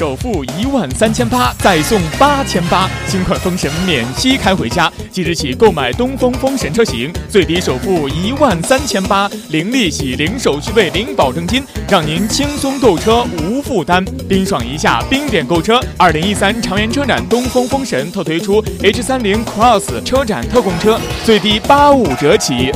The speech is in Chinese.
首付一万三千八，再送八千八，新款风神免息开回家。即日起购买东风风神车型，最低首付一万三千八，零利息、零手续费、零保证金，让您轻松购车无负担。冰爽一下，冰点购车。二零一三长园车展，东风风神特推出 H 三零 Cross 车展特供车，最低八五折起。